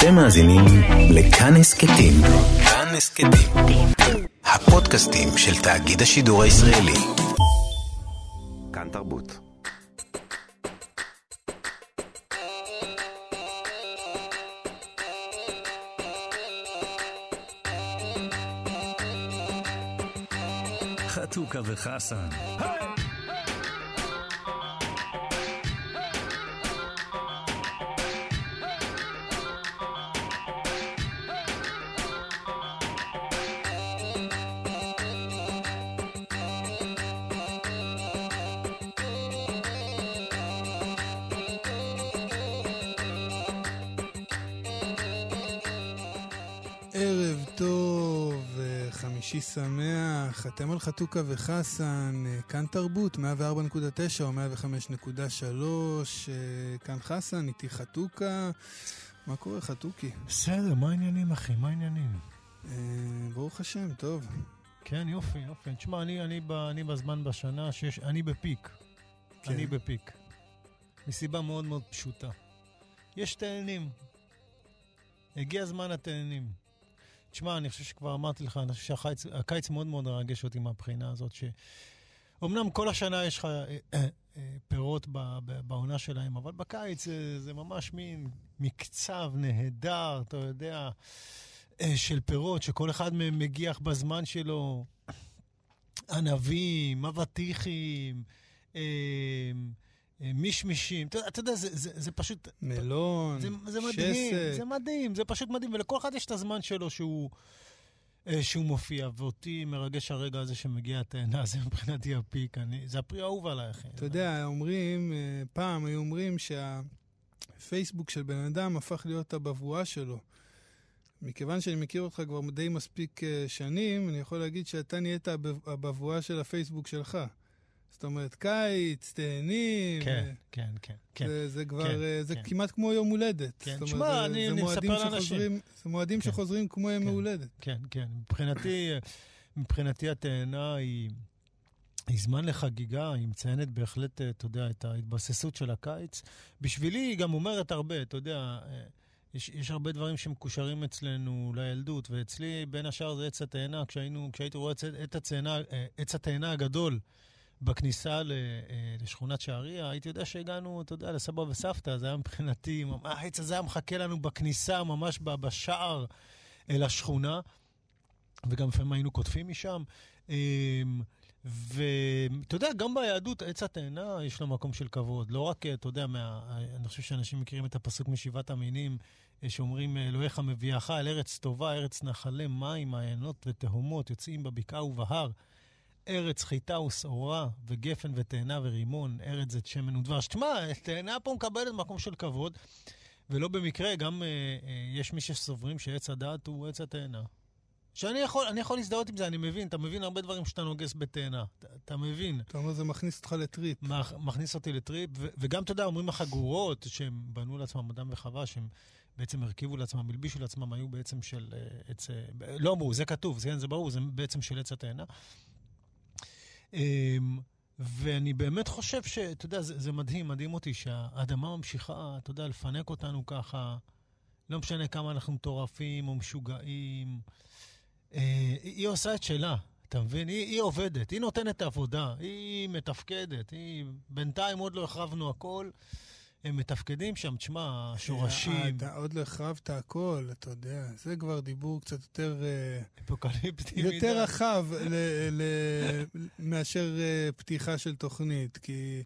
אתם מאזינים לכאן הסכתים. כאן הסכתים. הפודקאסטים של תאגיד השידור הישראלי. כאן תרבות. חתוכה וחסן. ערב אתם על חתוכה וחסן, אה, כאן תרבות, 104.9 או 105.3, אה, כאן חסן, איתי חתוכה. מה קורה, חתוכי? בסדר, מה העניינים, אחי? מה העניינים? אה, ברוך השם, טוב. כן, יופי, יופי. תשמע, אני, אני, ב- אני בזמן בשנה שיש... אני בפיק. כן. אני בפיק. מסיבה מאוד מאוד פשוטה. יש תאנים. הגיע זמן התאנים. תשמע, אני חושב שכבר אמרתי לך, אני חושב שהקיץ מאוד מאוד מרגש אותי מהבחינה הזאת, שאומנם כל השנה יש לך אה, אה, אה, פירות בעונה שלהם, אבל בקיץ זה, זה ממש מין מקצב נהדר, אתה יודע, של פירות, שכל אחד מהם מגיח בזמן שלו. ענבים, אבטיחים, מישמישים. אתה, אתה יודע, זה, זה, זה פשוט... מלון, זה, זה מדהים, שסק. זה מדהים, זה פשוט מדהים, ולכל אחד יש את הזמן שלו שהוא, אה, שהוא מופיע, ואותי מרגש הרגע הזה שמגיע התאנה, זה מבחינתי הפיק, אני, זה הפרי האהוב עליי, אחי. אתה יודע, אומרים, אה, פעם היו אומרים שהפייסבוק של בן אדם הפך להיות הבבואה שלו. מכיוון שאני מכיר אותך כבר די מספיק אה, שנים, אני יכול להגיד שאתה נהיית הבב- הבבואה של הפייסבוק שלך. זאת אומרת, קיץ, תאנים. כן, אה, כן, כן, כן. זה, זה כבר, כן, אה, זה כן. כמעט כמו יום הולדת. כן, זאת אומרת, תשמע, זה- אני- זה אני מספר לאנשים. שחוזרים- זה מועדים כן. שחוזרים כמו יום כן. הולדת. כן, כן. מבחינתי, מבחינתי התאנה היא, היא זמן לחגיגה, היא מציינת בהחלט, אה, אתה יודע, את ההתבססות של הקיץ. בשבילי היא גם אומרת הרבה, אתה יודע, אה, יש, יש הרבה דברים שמקושרים אצלנו לילדות, ואצלי בין השאר זה עץ התאנה. כשהיינו, כשהייתי רואה את עץ התאנה, אה, עץ התאנה הגדול בכניסה אה, לשכונת שעריה, הייתי יודע שהגענו, אתה יודע, לסבא וסבתא, זה היה מבחינתי, העץ הזה היה מחכה לנו בכניסה, ממש בשער אל השכונה. וגם לפעמים היינו קוטפים משם. אמ, ואתה יודע, גם ביהדות עץ התאנה יש לו מקום של כבוד. לא רק, אתה יודע, מה, אני חושב שאנשים מכירים את הפסוק משבעת המינים, אה, שאומרים, אלוהיך מביאך אל ארץ טובה, ארץ נחלי מים, מעיינות ותהומות, יוצאים בבקעה ובהר. ארץ חיטה ושעורה, וגפן ותאנה ורימון, ארץ זית שמן ודבש. תשמע, תאנה פה מקבלת מקום של כבוד, ולא במקרה, גם אה, אה, יש מי שסוברים שעץ הדעת הוא עץ התאנה. שאני יכול, אני יכול להזדהות עם זה, אני מבין, אתה מבין הרבה דברים שאתה נוגס בתאנה. אתה, אתה מבין. אתה אומר, זה מכניס אותך לטריפ. מכ- מכניס אותי לטריפ, ו- וגם, אתה יודע, אומרים החגורות שהם בנו לעצמם אדם וחווה, שהם בעצם הרכיבו לעצמם, הלבישו לעצמם, היו בעצם של אה, עץ... אה, לא אמרו, זה כתוב, זה, כן, זה ברור, זה בעצם של עץ התאנה. אמ, ואני באמת חושב שאתה יודע, זה, זה מדהים, מדהים אותי שהאדמה ממשיכה, אתה יודע, לפנק אותנו ככה. לא משנה כמה אנחנו מטורפים או משוגעים. אה, היא עושה את שלה, אתה מבין? היא, היא עובדת, היא נותנת את העבודה, היא מתפקדת, היא... בינתיים עוד לא החרבנו הכל, הם מתפקדים שם, תשמע, השורשים, אה, אתה עוד לא החרבת הכל, אתה יודע. זה כבר דיבור קצת יותר... אה, אפוקליפטי יותר רחב מאשר אה, פתיחה של תוכנית, כי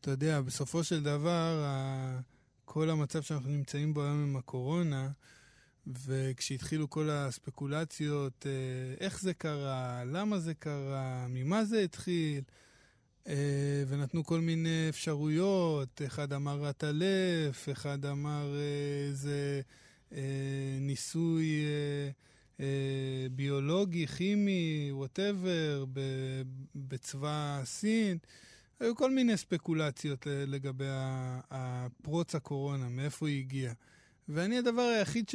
אתה יודע, בסופו של דבר, כל המצב שאנחנו נמצאים בו היום עם הקורונה, וכשהתחילו כל הספקולציות, איך זה קרה, למה זה קרה, ממה זה התחיל, ונתנו כל מיני אפשרויות, אחד אמר רטלף, אחד אמר אה, זה אה, ניסוי... אה, אה, ביולוגי, כימי, וואטאבר, בצבא סין. היו כל מיני ספקולציות לגבי הפרוץ הקורונה, מאיפה היא הגיעה. ואני הדבר היחיד ש...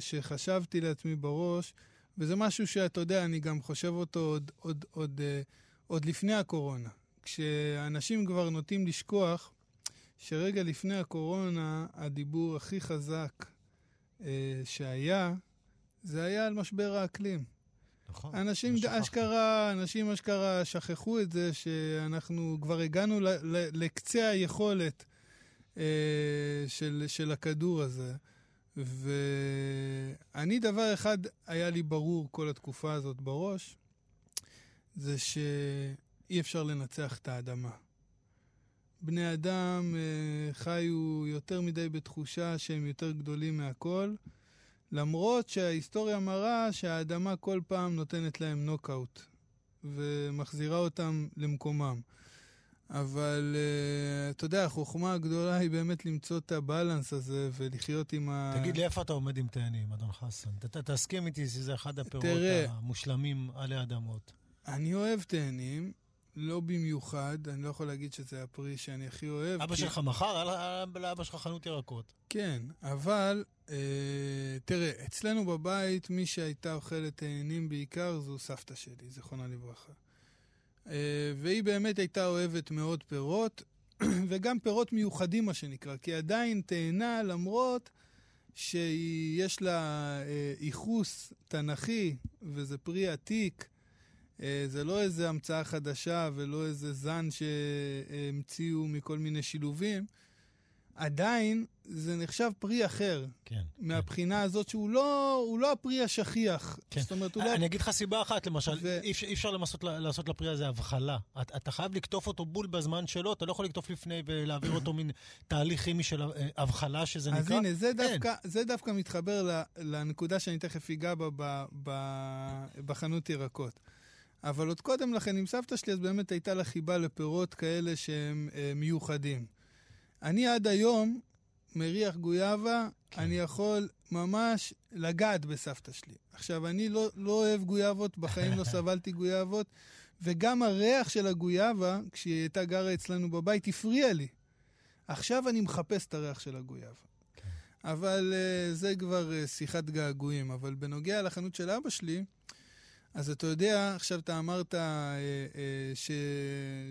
שחשבתי לעצמי בראש, וזה משהו שאתה יודע, אני גם חושב אותו עוד, עוד, עוד, אה, עוד לפני הקורונה. כשאנשים כבר נוטים לשכוח שרגע לפני הקורונה, הדיבור הכי חזק אה, שהיה, זה היה על משבר האקלים. נכון. אנשים. אשכרה, אנשים אשכרה שכחו את זה שאנחנו כבר הגענו ל- ל- לקצה היכולת אה, של, של הכדור הזה. ואני, דבר אחד היה לי ברור כל התקופה הזאת בראש, זה שאי אפשר לנצח את האדמה. בני אדם אה, חיו יותר מדי בתחושה שהם יותר גדולים מהכל, למרות שההיסטוריה מראה שהאדמה כל פעם נותנת להם נוקאוט ומחזירה אותם למקומם. אבל uh, אתה יודע, החוכמה הגדולה היא באמת למצוא את הבלנס הזה ולחיות עם ה... תגיד לי, איפה אתה עומד עם תאנים, אדון חסן? ת- ת- תסכים איתי שזה אחד הפירות תראה. המושלמים עלי אדמות. אני אוהב תאנים, לא במיוחד, אני לא יכול להגיד שזה הפרי שאני הכי אוהב. אבא כי- שלך מכר? לאבא שלך חנות ירקות. כן, אבל אה, תראה, אצלנו בבית מי שהייתה אוכלת תאנים בעיקר זו סבתא שלי, זיכרונה לברכה. אה, והיא באמת הייתה אוהבת מאוד פירות, וגם פירות מיוחדים מה שנקרא, כי עדיין תאנה למרות שיש לה אה, ייחוס תנכי, וזה פרי עתיק, זה לא איזה המצאה חדשה ולא איזה זן שהמציאו מכל מיני שילובים. עדיין זה נחשב פרי אחר, כן. מהבחינה הזאת שהוא לא, לא הפרי השכיח. כן. זאת אומרת, הוא לא... אני אגיד לך סיבה אחת, למשל, ו- אי אפשר- אי אפשר למסות- לעשות לפרי הזה הבחלה. את- אתה חייב לקטוף אותו בול בזמן שלו, אתה לא יכול לקטוף לפני ולהעביר אותו מין תהליך כימי של אה, הבחלה, שזה נקרא. אז הנה, זה. דווקא, זה דווקא מתחבר לנקודה שאני תכף אגע בה בחנות ירקות. אבל עוד קודם לכן, עם סבתא שלי, אז באמת הייתה לה חיבה לפירות כאלה שהם אה, מיוחדים. אני עד היום מריח גויאבה, כן. אני יכול ממש לגעת בסבתא שלי. עכשיו, אני לא, לא אוהב גויאבות, בחיים לא סבלתי גויאבות, וגם הריח של הגויאבה, כשהיא הייתה גרה אצלנו בבית, הפריע לי. עכשיו אני מחפש את הריח של הגויאבה. אבל uh, זה כבר uh, שיחת געגועים. אבל בנוגע לחנות של אבא שלי, אז אתה יודע, עכשיו אתה אמרת uh, uh, ש...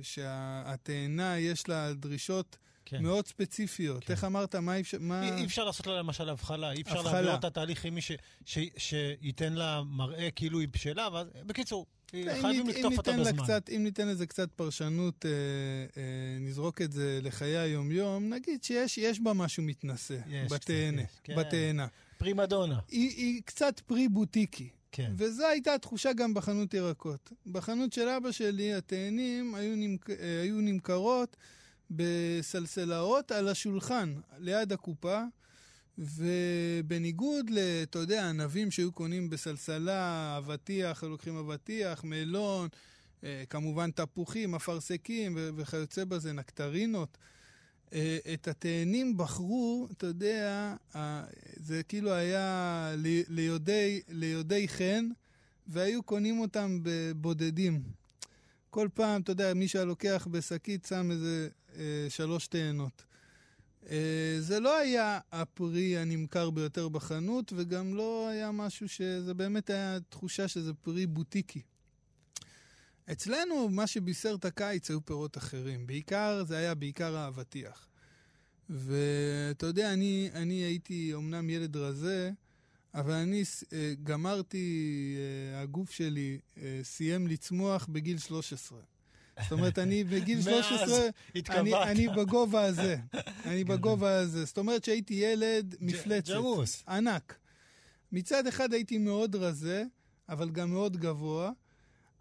שהתאנה יש לה דרישות כן. מאוד ספציפיות. כן. איך אמרת? מה אפשר... מה... אי אי אפשר לעשות לה למשל הבחלה, אי אפשר. להעביר אותה תהליך כימי ש- ש- שייתן לה מראה כאילו היא בשלה, ואז בקיצור, אם חייבים לקטוף אותה בזמן. קצת, אם ניתן לזה קצת פרשנות, אה, אה, נזרוק את זה לחיי היום-יום, נגיד שיש יש בה משהו מתנשא, בתאנה, כן. בתאנה. פרימדונה. היא, היא קצת פרי בוטיקי. כן. וזו הייתה התחושה גם בחנות ירקות. בחנות של אבא שלי, התאנים היו, נמכ... אה, היו נמכרות בסלסלאות על השולחן, ליד הקופה, ובניגוד ל... אתה יודע, ענבים שהיו קונים בסלסלה, אבטיח, לוקחים אבטיח, מלון, אה, כמובן תפוחים, אפרסקים וכיוצא בזה, נקטרינות. אה, את התאנים בחרו, אתה יודע, זה כאילו היה ליודעי, ליודעי חן, והיו קונים אותם בבודדים. כל פעם, אתה יודע, מי שהיה לוקח בשקית שם איזה אה, שלוש תאנות. אה, זה לא היה הפרי הנמכר ביותר בחנות, וגם לא היה משהו שזה באמת היה תחושה שזה פרי בוטיקי. אצלנו, מה שבישר את הקיץ היו פירות אחרים. בעיקר, זה היה בעיקר האבטיח. ואתה יודע, אני, אני הייתי אומנם ילד רזה, אבל אני אה, גמרתי, אה, הגוף שלי אה, סיים לצמוח בגיל 13. זאת אומרת, אני בגיל 13, מאז אני. אני בגובה הזה. אני בגובה הזה. זאת אומרת שהייתי ילד מפלצת. ג'מוס. ענק. מצד אחד הייתי מאוד רזה, אבל גם מאוד גבוה,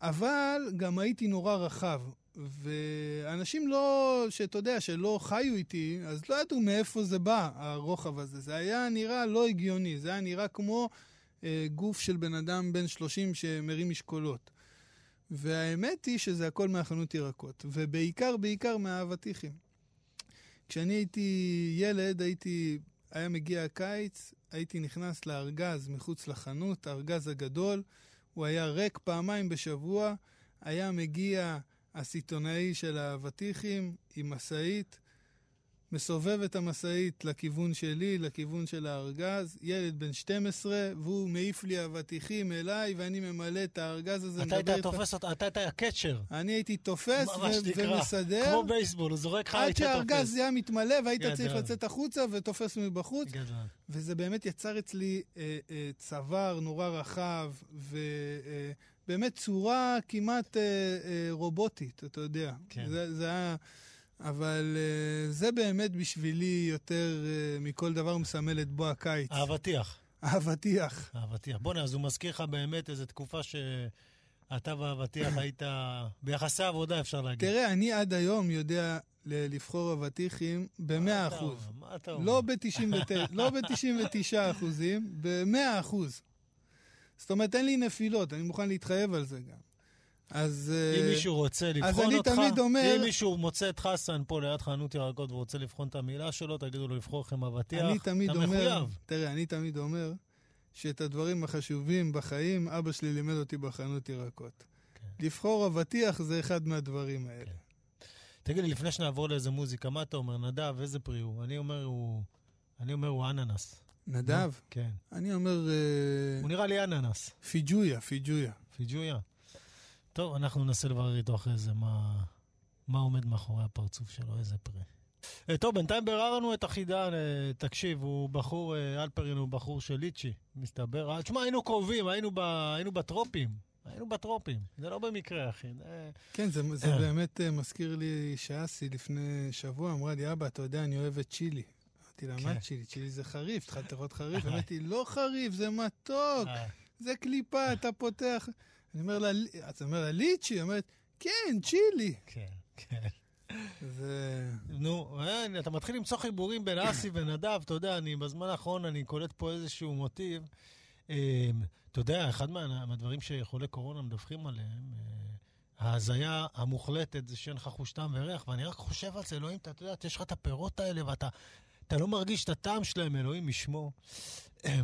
אבל גם הייתי נורא רחב. ואנשים לא, שאתה יודע, שלא חיו איתי, אז לא ידעו מאיפה זה בא, הרוחב הזה. זה היה נראה לא הגיוני, זה היה נראה כמו אה, גוף של בן אדם בן 30 שמרים משקולות. והאמת היא שזה הכל מהחנות ירקות, ובעיקר, בעיקר מהאבטיחים. כשאני הייתי ילד, הייתי, היה מגיע הקיץ, הייתי נכנס לארגז מחוץ לחנות, הארגז הגדול, הוא היה ריק פעמיים בשבוע, היה מגיע הסיטונאי של האבטיחים עם משאית, מסובב את המשאית לכיוון שלי, לכיוון של הארגז, ילד בן 12, והוא מעיף לי אבטיחים אליי, ואני ממלא את הארגז הזה. אתה היית תופס אותה, אתה היית הקצ'ר. אני הייתי תופס ו- ומסדר, כמו בייסבול, הוא זורק לך, עד היית שהארגז תופס. היה מתמלא והיית. צריך לצאת החוצה ותופס מבחוץ. וזה באמת יצר אצלי אה, אה, צוואר נורא רחב, ובאמת צורה כמעט אה, אה, רובוטית, אתה יודע. כן. זה, זה היה... אבל אה, זה באמת בשבילי יותר אה, מכל דבר מסמל את בוא הקיץ. האבטיח. האבטיח. האבטיח. בוא'נה, אז הוא מזכיר לך באמת איזו תקופה שאתה והאבטיח היית ביחסי עבודה, אפשר להגיד. תראה, אני עד היום יודע לבחור אבטיחים ב-100 מה אתה אחוז. אומר? מה אתה אומר? לא ב-99 לא ב-99 אחוזים, ב-100 אחוז. זאת אומרת, אין לי נפילות, אני מוכן להתחייב על זה גם. אז... אם אה, מישהו רוצה לבחון אני אותך, תמיד אומר- אם מישהו מוצא את חסן פה ליד חנות ירקות ורוצה לבחון את המילה שלו, תגידו לו לבחור לכם אבטיח. אני תמיד אתה אומר, מחויב. תראה, אני תמיד אומר שאת הדברים החשובים בחיים, אבא שלי לימד אותי בחנות ירקות. כן. לבחור אבטיח זה אחד מהדברים האלה. תגיד לי, לפני שנעבור לאיזה מוזיקה, מה אתה אומר? נדב, איזה פרי הוא? אני אומר הוא... אני אומר הוא אננס. נדב, כן. אני אומר אה, הוא נראה לי אננס. פיג'ויה, פיג'ויה. פיג'ויה. טוב, אנחנו ננסה לברר איתו אחרי זה מה, מה עומד מאחורי הפרצוף שלו, איזה פרי. אה, טוב, בינתיים ביררנו את החידה, אה, תקשיב, הוא בחור, אה, אלפרין הוא בחור של ליצ'י, מסתבר. תשמע, היינו קרובים, היינו, ב, היינו בטרופים. היינו בטרופים. זה לא במקרה, אחי. זה... כן, זה, זה באמת מזכיר לי שאסי לפני שבוע אמרה לי, אבא, אתה יודע, אני אוהבת צ'ילי. אמרתי לה, כן. מה צ'ילי? צ'ילי זה חריף, התחלת לראות חריף? אמרתי, לא חריף, זה מתוק, זה קליפה, אתה פותח. אני אומר לה, אני אומר לה, ליצ'י? היא אומרת, כן, צ'ילי. כן, כן. זה... נו, אה, אתה מתחיל למצוא חיבורים בין אסי ונדב, אתה יודע, אני בזמן האחרון אני קולט פה איזשהו מוטיב. אה, אתה יודע, אחד מה- מהדברים שחולי קורונה מדווחים עליהם, אה, ההזיה המוחלטת זה שאין לך חוש טעם וריח, ואני רק חושב על זה, אלוהים, אתה אתה יודע, יש לך את הפירות האלה ואתה אתה לא מרגיש את הטעם שלהם, אלוהים ישמור. אה,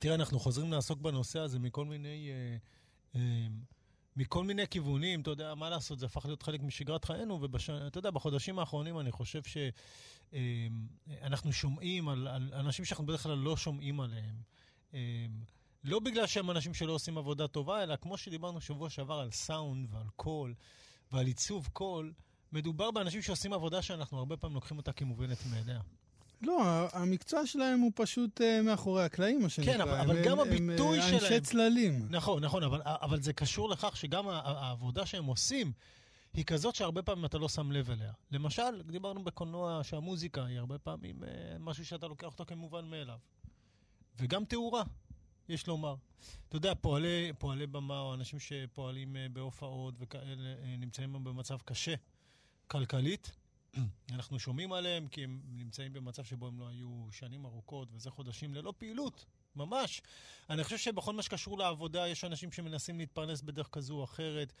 תראה, אנחנו חוזרים לעסוק בנושא הזה מכל מיני... אה, מכל מיני כיוונים, אתה יודע, מה לעשות, זה הפך להיות חלק משגרת חיינו, ואתה יודע, בחודשים האחרונים אני חושב שאנחנו שומעים על, על אנשים שאנחנו בדרך כלל לא שומעים עליהם. אה, לא בגלל שהם אנשים שלא עושים עבודה טובה, אלא כמו שדיברנו שבוע שעבר על סאונד ועל קול ועל עיצוב קול, מדובר באנשים שעושים עבודה שאנחנו הרבה פעמים לוקחים אותה כמובנת מאליה. לא, המקצוע שלהם הוא פשוט אה, מאחורי הקלעים, מה שנקרא. אבל- הם- אבל גם הם- הביטוי הם שלהם- אנשי צללים. נכון, נכון, אבל, אבל זה קשור לכך שגם העבודה שהם עושים היא כזאת שהרבה פעמים אתה לא שם לב אליה. למשל, דיברנו בקולנוע שהמוזיקה היא הרבה פעמים אה, משהו שאתה לוקח אותו כמובן מאליו. וגם תאורה, יש לומר. אתה יודע, פועלי, פועלי במה או אנשים שפועלים אה, בהופעות וכאלה אה, נמצאים במצב קשה כלכלית. אנחנו שומעים עליהם כי הם נמצאים במצב שבו הם לא היו שנים ארוכות, וזה חודשים ללא פעילות, ממש. אני חושב שבכל מה שקשור לעבודה, יש אנשים שמנסים להתפרנס בדרך כזו או אחרת,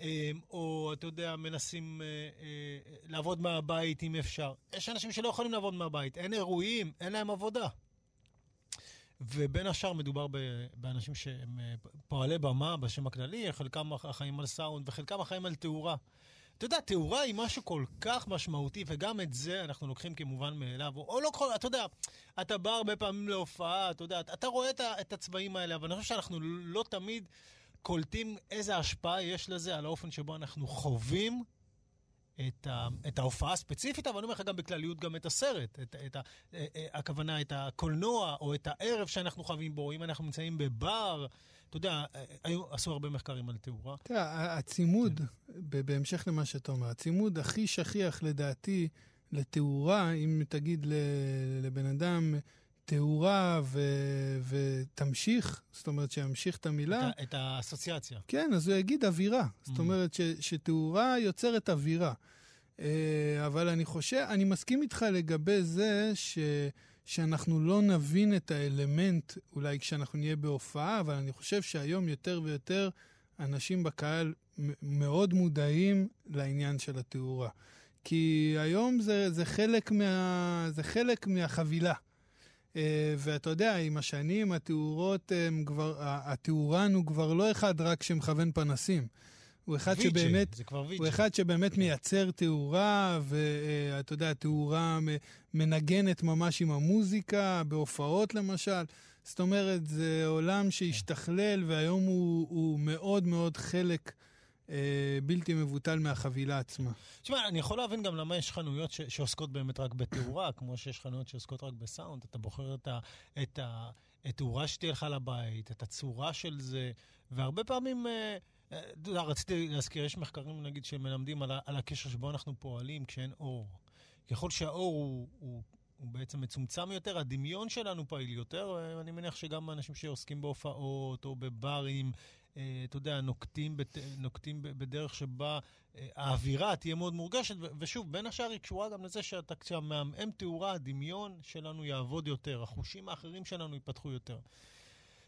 אה, או, אתה יודע, מנסים אה, אה, לעבוד מהבית אם אפשר. יש אנשים שלא יכולים לעבוד מהבית, אין אירועים, אין להם עבודה. ובין השאר מדובר באנשים שהם אה, פועלי במה בשם הכללי, חלקם החיים על סאונד וחלקם החיים על תאורה. אתה יודע, תאורה היא משהו כל כך משמעותי, וגם את זה אנחנו לוקחים כמובן מאליו. או, או לא כל, אתה יודע, אתה בא הרבה פעמים להופעה, אתה יודע, אתה רואה את, את הצבעים האלה, אבל אני חושב שאנחנו לא תמיד קולטים איזה השפעה יש לזה על האופן שבו אנחנו חווים את, ה, את ההופעה הספציפית, אבל אני אומר לך גם בכלליות גם את הסרט, את, את ה, אה, אה, הכוונה, את הקולנוע, או את הערב שאנחנו חווים בו, אם אנחנו נמצאים בבר, אתה יודע, אה, היו, עשו הרבה מחקרים על תאורה. תראה, הצימוד, ב- בהמשך למה שאתה אומר, הצימוד הכי שכיח לדעתי לתאורה, אם תגיד לבן אדם תאורה ו- ותמשיך, זאת אומרת שימשיך את המילה, את, את האסוציאציה. כן, אז הוא יגיד אווירה. זאת Mm. אומרת ש- שתאורה יוצרת אווירה. אה, אבל אני חושב, אני מסכים איתך לגבי זה ש... שאנחנו לא נבין את האלמנט, אולי כשאנחנו נהיה בהופעה, אבל אני חושב שהיום יותר ויותר אנשים בקהל מאוד מודעים לעניין של התאורה. כי היום זה, זה, חלק, מה, זה חלק מהחבילה. אה, ואתה יודע, עם השנים התאורות הם כבר, ה- התאורן הוא כבר לא אחד רק שמכוון פנסים. הוא אחד ויג'י, שבאמת, זה כבר ויג'י. הוא אחד שבאמת כן. מייצר תאורה, ואתה יודע, תאורה מנגנת ממש עם המוזיקה, בהופעות למשל. זאת אומרת, זה עולם שהשתכלל, והיום הוא, הוא מאוד מאוד חלק אה, בלתי מבוטל מהחבילה עצמה. תשמע, אני יכול להבין גם למה יש חנויות ש- שעוסקות באמת רק בתאורה, כמו שיש חנויות שעוסקות רק בסאונד. אתה בוחר את התאורה שתהיה לך לבית, את הצורה של זה, והרבה פעמים... אה, אה, אתה יודע, רציתי להזכיר, יש מחקרים, נגיד, שמלמדים על, על הקשר שבו אנחנו פועלים כשאין אור. ככל שהאור הוא, הוא, הוא בעצם מצומצם יותר, הדמיון שלנו פעיל יותר, ואני מניח שגם אנשים שעוסקים בהופעות או בברים, אה, אתה יודע, נוקטים, בת, נוקטים בדרך שבה אה, האווירה תהיה מאוד מורגשת, ושוב, בין השאר היא קשורה גם לזה שאתה כשאתה מעמעם תאורה, הדמיון שלנו יעבוד יותר, החושים האחרים שלנו ייפתחו יותר.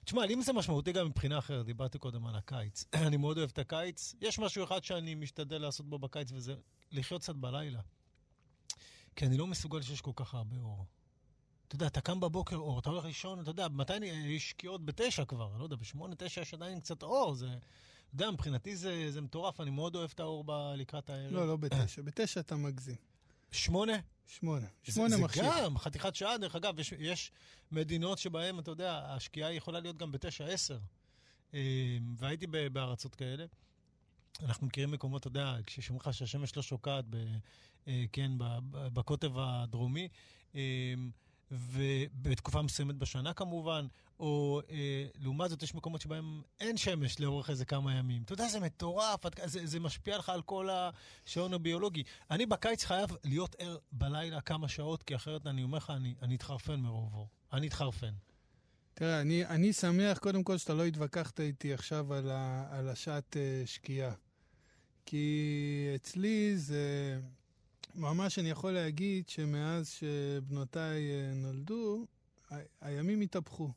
תשמע, לי זה משמעותי גם מבחינה אחרת, דיברתי קודם על הקיץ. אני מאוד אוהב את הקיץ. יש משהו אחד שאני משתדל לעשות בו בקיץ, וזה לחיות קצת בלילה. כי אני לא מסוגל שיש כל כך הרבה אור. אתה יודע, אתה קם בבוקר אור, אתה הולך לישון, אתה יודע, מתי אני- יש שקיעות בתשע כבר? לא יודע, בשמונה, תשע יש עדיין קצת אור, זה... אתה יודע, מבחינתי זה, זה מטורף, אני מאוד אוהב את האור ב- לקראת הערב. לא, לא בתשע. בתשע אתה מגזים. שמונה? שמונה. זה- שמונה זה מכשיר. גם חתיכת שעה, דרך אגב, יש, יש מדינות שבהן, אתה יודע, השקיעה יכולה להיות גם בתשע, עשר. אה, והייתי בארצות כאלה. אנחנו מכירים מקומות, אתה יודע, כששומעים לך שהשמש לא שוקעת, ב, אה, כן, בקוטב הדרומי, אה, ובתקופה מסוימת בשנה כמובן, או אה, לעומת זאת יש מקומות שבהם אין שמש לאורך איזה כמה ימים. אתה יודע, זה מטורף, כ- זה, זה משפיע לך על כל השעון הביולוגי. אני בקיץ חייב להיות ער בלילה כמה שעות, כי אחרת אני אומר לך, אני, אני אתחרפן מרוב אור. אני אתחרפן. תראה, אני, אני שמח קודם כל שאתה לא התווכחת איתי עכשיו על, ה, על השעת uh, שקיעה. כי אצלי זה... ממש אני יכול להגיד שמאז שבנותיי uh, נולדו, הימים התהפכו.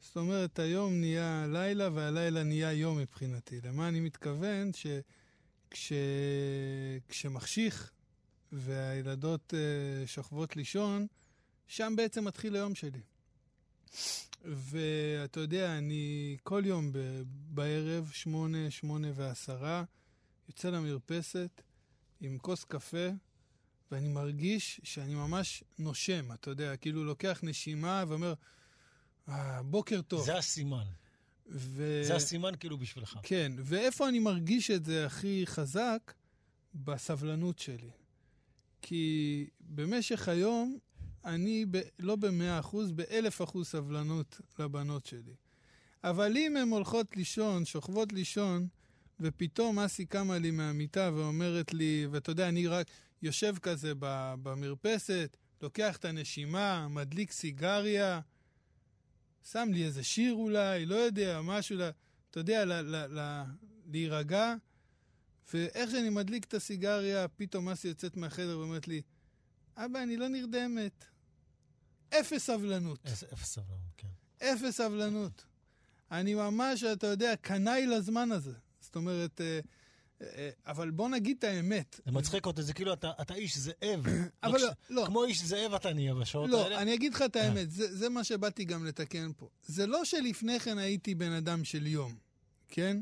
זאת אומרת, היום נהיה לילה והלילה נהיה יום מבחינתי. למה אני מתכוון? שכשמחשיך והילדות uh, שוכבות לישון, שם בעצם מתחיל היום שלי. ואתה יודע, אני כל יום בערב, שמונה, שמונה ועשרה, יוצא למרפסת עם כוס קפה, ואני מרגיש שאני ממש נושם, אתה יודע, כאילו לוקח נשימה ואומר, אה, בוקר טוב. זה הסימן. ו... זה הסימן כאילו בשבילך. כן, ואיפה אני מרגיש את זה הכי חזק? בסבלנות שלי. כי במשך היום אני ב, לא במאה אחוז, באלף אחוז סבלנות לבנות שלי. אבל אם הן הולכות לישון, שוכבות לישון, ופתאום אסי קמה לי מהמיטה ואומרת לי, ואתה יודע, אני רק יושב כזה במרפסת, לוקח את הנשימה, מדליק סיגריה, שם לי איזה שיר אולי, לא יודע, משהו, אתה יודע, ל- ל- ל- להירגע, ואיך שאני מדליק את הסיגריה, פתאום אסי יוצאת מהחדר ואומרת לי, אבא, אני לא נרדמת. אפס סבלנות. אפס סבלנות, כן. אפס סבלנות. אני ממש, אתה יודע, קנאי לזמן הזה. זאת אומרת, אה, אה, אבל בוא נגיד את האמת. זה מצחיק אותי, זה כאילו אתה, אתה איש זאב. אבל לא, לא, לא, כמו איש זאב אתה נהיה בשעות לא, האלה. אני אגיד לך את האמת, זה, זה מה שבאתי גם לתקן פה. זה לא שלפני כן הייתי בן אדם של יום, כן?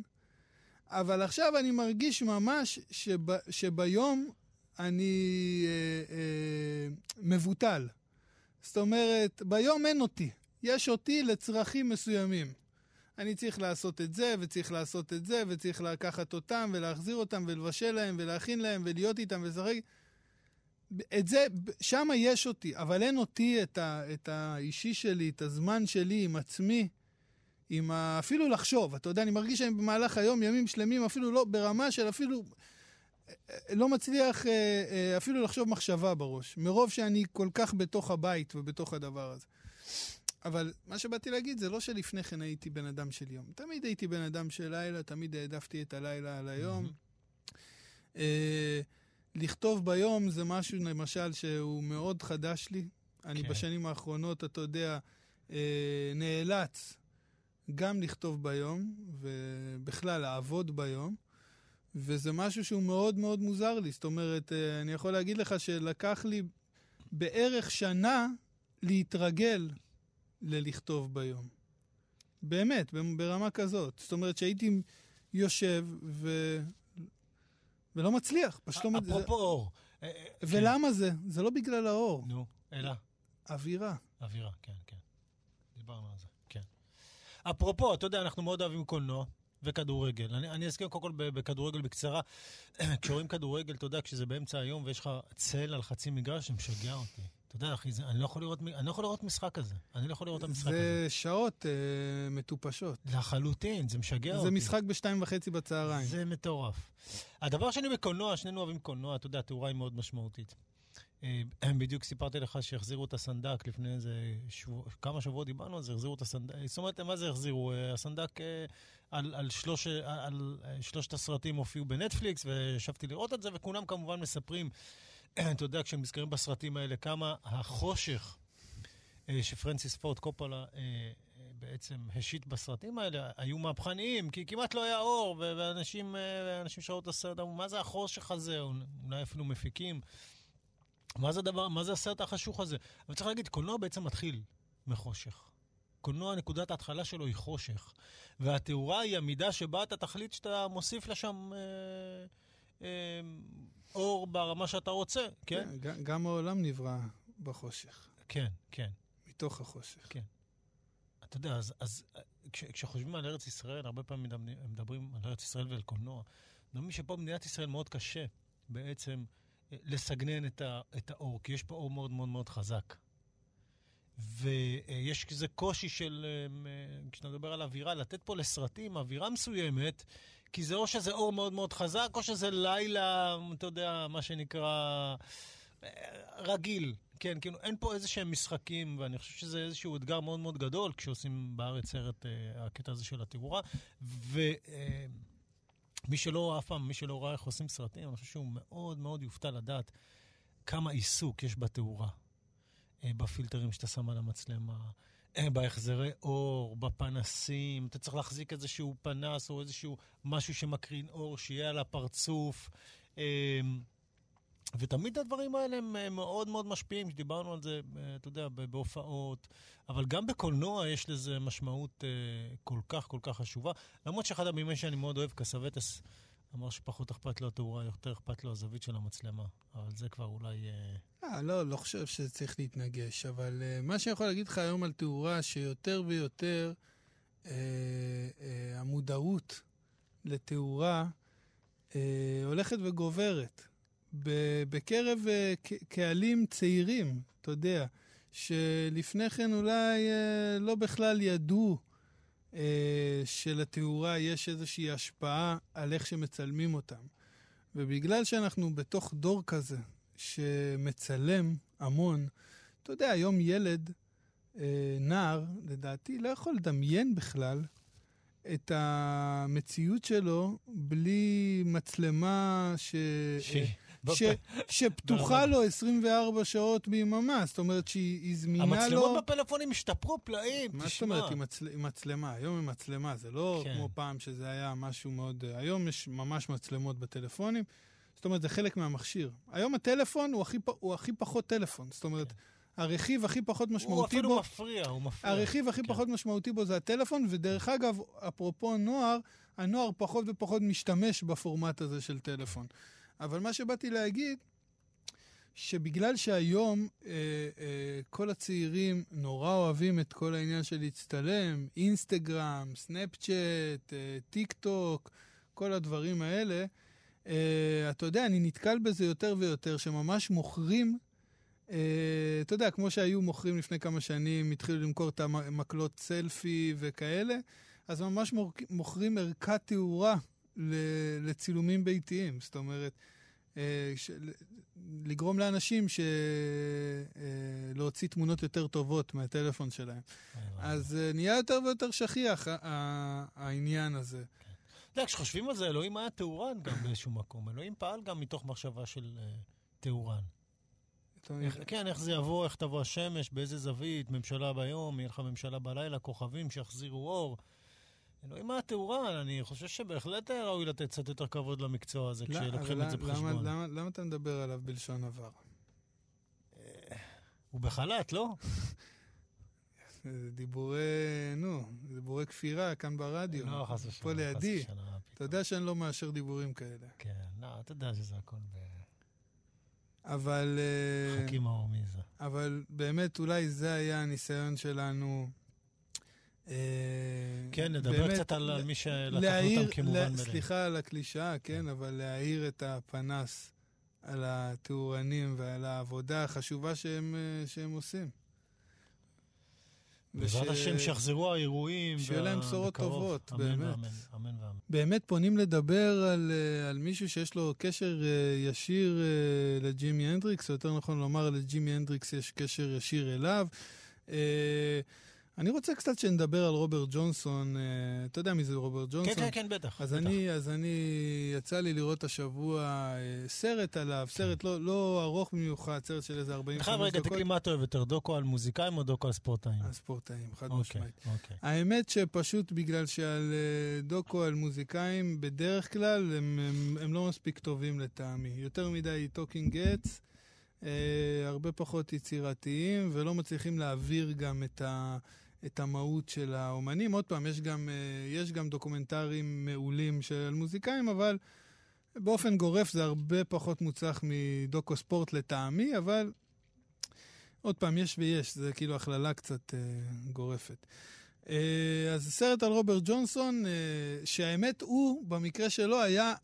אבל עכשיו אני מרגיש ממש שב, שביום אני אה, אה, מבוטל. זאת אומרת, ביום אין אותי. יש אותי לצרכים מסוימים. אני צריך לעשות את זה, וצריך לעשות את זה, וצריך לקחת אותם, ולהחזיר אותם, ולבשל להם, ולהכין להם, ולהיות איתם, ולשחק. את זה, שם יש אותי, אבל אין אותי את, ה, את האישי שלי, את הזמן שלי עם עצמי, עם ה, אפילו לחשוב. אתה יודע, אני מרגיש שאני במהלך היום, ימים שלמים, אפילו לא, ברמה של אפילו, לא מצליח אה, אה, אפילו לחשוב מחשבה בראש, מרוב שאני כל כך בתוך הבית ובתוך הדבר הזה. אבל מה שבאתי להגיד זה לא שלפני כן הייתי בן אדם של יום. תמיד הייתי בן אדם של לילה, תמיד העדפתי את הלילה על היום. אה, לכתוב ביום זה משהו, למשל, שהוא מאוד חדש לי. אני כן. בשנים האחרונות, אתה יודע, אה, נאלץ גם לכתוב ביום, ובכלל לעבוד ביום, וזה משהו שהוא מאוד מאוד מוזר לי. זאת אומרת, אה, אני יכול להגיד לך שלקח לי בערך שנה להתרגל ללכתוב ביום. באמת, ברמה כזאת. זאת אומרת שהייתי יושב ו... ולא מצליח. פשוט לא... מצ- אפרופו אור. אה, אה, זה... ולמה זה? זה לא בגלל האור, נו, אלא? אווירה. אווירה, כן, כן. דיברנו על זה, כן. אפרופו, אתה יודע, אנחנו מאוד אוהבים קולנוע וכדורגל. אני, אני אזכיר קודם כל בכדורגל בקצרה. כשרואים כדורגל, אתה יודע, כשזה באמצע היום ויש לך צל על חצי מגרש, זה משגע אותי. אתה יודע, אחי, זה, אני, לא יכול לראות, אני לא יכול לראות משחק כזה. אני לא יכול לראות את המשחק הזה. זה שעות אה, מטופשות. לחלוטין, זה משגע אותי. זה משחק בשתיים וחצי בצהריים. זה מטורף. הדבר שני בקולנוע, שנינו אוהבים קולנוע, אתה יודע, התאורה היא מאוד משמעותית. אה, בדיוק סיפרתי לך שהחזירו את הסנדק לפני איזה שבוע, כמה שבועות דיברנו על זה, החזירו את הסנדק, זאת אומרת, מה זה החזירו? אה, הסנדק אה, על, על, שלוש, על שלושת הסרטים הופיעו בנטפליקס, וישבתי לראות את זה, וכולם כמובן מספרים, אתה יודע, כשהם נזכרים בסרטים האלה, כמה החושך אה, שפרנסיס פורד קופולה אה, אה, בעצם השית בסרטים האלה, היו מהפכניים, כי כמעט לא היה אור, ואנשים אנשים שראו את הסרט אמרו, מה זה החושך הזה? או אולי אפילו מפיקים. מה זה הדבר, מה זה הסרט החשוך הזה? אבל צריך להגיד, קולנוע בעצם מתחיל מחושך. קולנוע, נקודת ההתחלה שלו היא חושך. והתאורה היא המידה שבה אתה תחליט שאתה מוסיף לה שם אה, אה, אור ברמה שאתה רוצה, כן? ג- גם העולם נברא בחושך, כן, כן. מתוך החושך. כן. אתה יודע, אז, אז כש, כשחושבים על ארץ ישראל, הרבה פעמים מדברים, מדברים על ארץ ישראל ועל קולנוע. מדברים שפה במדינת ישראל מאוד קשה בעצם אה, לסגנן את, ה, את האור, כי יש פה אור מאוד מאוד מאוד חזק. ויש כזה קושי של, אה, כשאתה מדבר על אווירה, לתת פה לסרטים אווירה מסוימת, כי זה או שזה אור מאוד מאוד חזק, או שזה לילה, אתה יודע, מה שנקרא, אה, רגיל. כן, כאילו, אין פה איזה שהם משחקים, ואני חושב שזה איזשהו אתגר מאוד מאוד גדול כשעושים בארץ סרט, אה, הקטע הזה של התאורה. ומי אה, שלא, אף פעם, מי שלא ראה איך עושים סרטים, אני חושב שהוא מאוד מאוד יופתע לדעת כמה עיסוק יש בתאורה, אה, בפילטרים שאתה שם על המצלמה. אה, בהחזרי אור, בפנסים, אתה צריך להחזיק איזשהו פנס או איזשהו משהו שמקרין אור, שיהיה על הפרצוף. אה, ותמיד הדברים האלה הם אה, מאוד מאוד משפיעים, שדיברנו על זה, אה, אתה יודע, בהופעות, אבל גם בקולנוע יש לזה משמעות כל כך כל כך חשובה. למרות שאחד הבימים שאני מאוד אוהב, קסווטס אמר שפחות אכפת לו התאורה, יותר אכפת לו הזווית של המצלמה. אבל זה כבר אולי... אה, אה, לא, לא חושב שזה צריך להתנגש, אבל uh, מה שאני יכול להגיד לך היום על תאורה, שיותר ויותר uh, uh, המודעות לתאורה uh, הולכת וגוברת. בקרב ק- קהלים צעירים, אתה יודע, שלפני כן אולי uh, לא בכלל ידעו שלתאורה יש איזושהי השפעה על איך שמצלמים אותם. ובגלל שאנחנו בתוך דור כזה, שמצלם המון. אתה יודע, היום ילד, אה, נער, לדעתי, לא יכול לדמיין בכלל את המציאות שלו בלי מצלמה ש... שהיא- ש... שפתוחה לו 24 שעות ביממה, זאת אומרת שהיא זמינה לו... המצלמות בפלאפונים השתפרו פלאים, מה זאת תשמע. אומרת עם, מצל... מצלמה? היום עם מצלמה, זה לא כן. כמו פעם שזה היה משהו מאוד... היום יש ממש מצלמות בטלפונים, זאת אומרת, זה חלק מהמכשיר. היום הטלפון הוא הכי, פ... הוא הכי פחות טלפון, זאת אומרת, הרכיב הכי פחות הוא משמעותי אפילו בו... מפריע, הוא מפריע. הרכיב הכי כן. פחות משמעותי בו זה הטלפון, ודרך אגב, אפרופו נוער, הנוער פחות ופחות משתמש בפורמט הזה של טלפון. אבל מה שבאתי להגיד, שבגלל שהיום אה, אה, כל הצעירים נורא אוהבים את כל העניין של להצטלם, אינסטגרם, סנאפצ'אט, אה, טיק טוק, כל הדברים האלה, אה, אתה יודע, אני נתקל בזה יותר ויותר, שממש מוכרים Uh, אתה יודע, כמו שהיו מוכרים לפני כמה שנים, התחילו למכור את המקלות סלפי וכאלה, אז ממש מוכרים ערכת תאורה לצילומים ביתיים. זאת אומרת, ל- לגרום לאנשים ש... uh, להוציא תמונות יותר טובות מהטלפון שלהם. אז uh, נהיה יותר ויותר שכיח העניין הזה. אתה יודע, כשחושבים על זה, אלוהים היה תאורן גם באיזשהו מקום. אלוהים פעל גם מתוך מחשבה של אה, תאורן. כן, איך זה יבוא, איך תבוא השמש, באיזה זווית, ממשלה ביום, יהיה לך ממשלה בלילה, כוכבים שיחזירו אור. אלוהים היה תאורן, אני חושב שבהחלט ראוי לתת קצת יותר כבוד למקצוע הזה, לא, כשלוקחים את זה בחשבון. למה, למה אתה מדבר עליו בלשון עבר? הוא בחל"ת, לא? זה דיבורי, נו, דיבורי כפירה כאן ברדיו. לא, חס ושלום. פה לידי. מה אתה. יודע שאני לא מאשר דיבורים כאלה. כן, לא, אתה יודע שזה הכל אבל... אה, בחכים האורמיזה. אבל באמת, אולי זה היה הניסיון שלנו. אה, כן, נדבר באמת, קצת על מי שלקחנו אותם כמובן מאליהם. סליחה על הקלישאה, כן, אבל להאיר את הפנס על התאורנים ועל העבודה החשובה שהם, אה, שהם עושים. בעזרת וש- השם שיחזרו האירועים. שיהיו להם בשורות. טובות, אמן באמת. ואמן, אמן ואמן. באמת פונים לדבר על, אה, על מישהו שיש לו קשר ישיר לג'ימי הנדריקס, או יותר נכון לומר, לג'ימי הנדריקס יש קשר ישיר אליו. אני רוצה קצת שנדבר על רוברט ג'ונסון. אה, אתה יודע מי זה רוברט ג'ונסון? כן, כן, כן, בטח. אז בטח. אני, אז אני, יצא לי לראות השבוע אה, סרט עליו, סרט לא, לא ארוך במיוחד, סרט של איזה אני 45 חייב רגע, דקות. תגיד לי מה אתה אוהב יותר, דוקו על מוזיקאים או דוקו על ספורטאים? הספורטאים, חד אוקיי, משמעית. אוקיי. האמת שפשוט בגלל שעל אה, דוקו על מוזיקאים, בדרך כלל הם, הם, הם לא מספיק טובים לטעמי. יותר מדי talking heads, הרבה פחות יצירתיים, ולא מצליחים להעביר גם את, ה, את המהות של האומנים. עוד פעם, יש גם, אה, יש גם דוקומנטרים מעולים של מוזיקאים, אבל באופן גורף זה הרבה פחות מוצלח מדוקו ספורט לטעמי, אבל עוד פעם, יש ויש, זה כאילו הכללה קצת אה, גורפת. אה, אז סרט על רוברט ג'ונסון, אה, שהאמת הוא, במקרה שלו, היה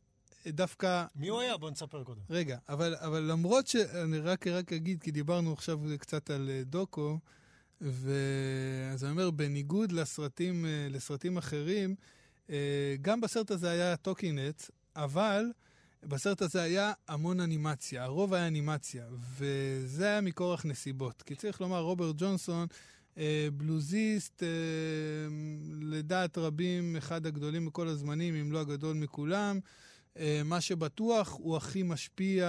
דווקא... מי הוא היה? בוא נספר קודם. רגע, אבל, אבל למרות ש... אני רק, רק אגיד, כי דיברנו עכשיו קצת על אה, דוקו, ואז אני אומר, בניגוד לסרטים, אה, לסרטים אחרים, אה, גם בסרט הזה היה talking heads, אבל בסרט הזה היה המון אנימציה, הרוב היה אנימציה, וזה היה מכורח נסיבות. כי צריך לומר, רוברט ג'ונסון, אה, בלוזיסט, לדעת רבים, אחד הגדולים בכל הזמנים, אם לא הגדול מכולם. מה שבטוח, הוא הכי משפיע,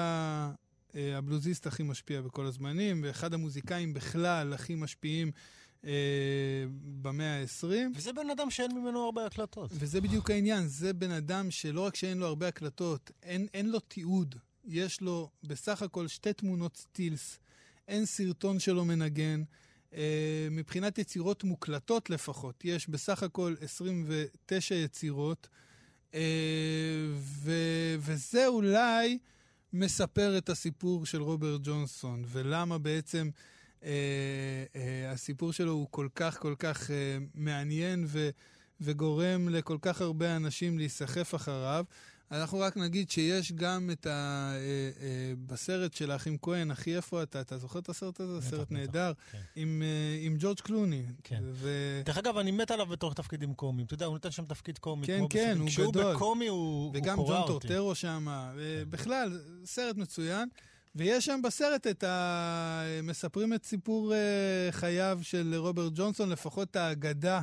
הבלוזיסט הכי משפיע בכל הזמנים, ואחד המוזיקאים בכלל הכי משפיעים אה, במאה ה-20. וזה בן אדם שאין ממנו הרבה הקלטות. וזה בדיוק העניין, זה בן אדם שלא רק שאין לו הרבה הקלטות, אין, אין לו תיעוד. יש לו בסך הכל שתי תמונות סטילס, אין סרטון שלו מנגן. אה, מבחינת יצירות מוקלטות לפחות, יש בסך הכל 29 יצירות, אה, ו, וזה אולי מספר את הסיפור של רוברט ג'ונסון, ולמה בעצם אה, אה, הסיפור שלו הוא כל כך כל כך אה, מעניין ו, וגורם לכל כך הרבה אנשים להיסחף אחריו. אנחנו רק נגיד שיש גם את ה... אה, אה, בסרט של האחים כהן, אחי איפה אתה? אתה זוכר את הסרט הזה? סרט נהדר. כן. עם, אה, עם ג'ורג' קלוני. כן. דרך אגב, אני מת עליו בתור תפקידים קומיים. אתה יודע, הוא נותן שם תפקיד קומי. כן, כן. הוא כשהוא גדול. בקומי, הוא הוא וגם קורע ג'ון אותי. טורטרו שם. בכלל, סרט מצוין. ויש שם בסרט את ה... מספרים את סיפור חייו של רוברט ג'ונסון, לפחות האגדה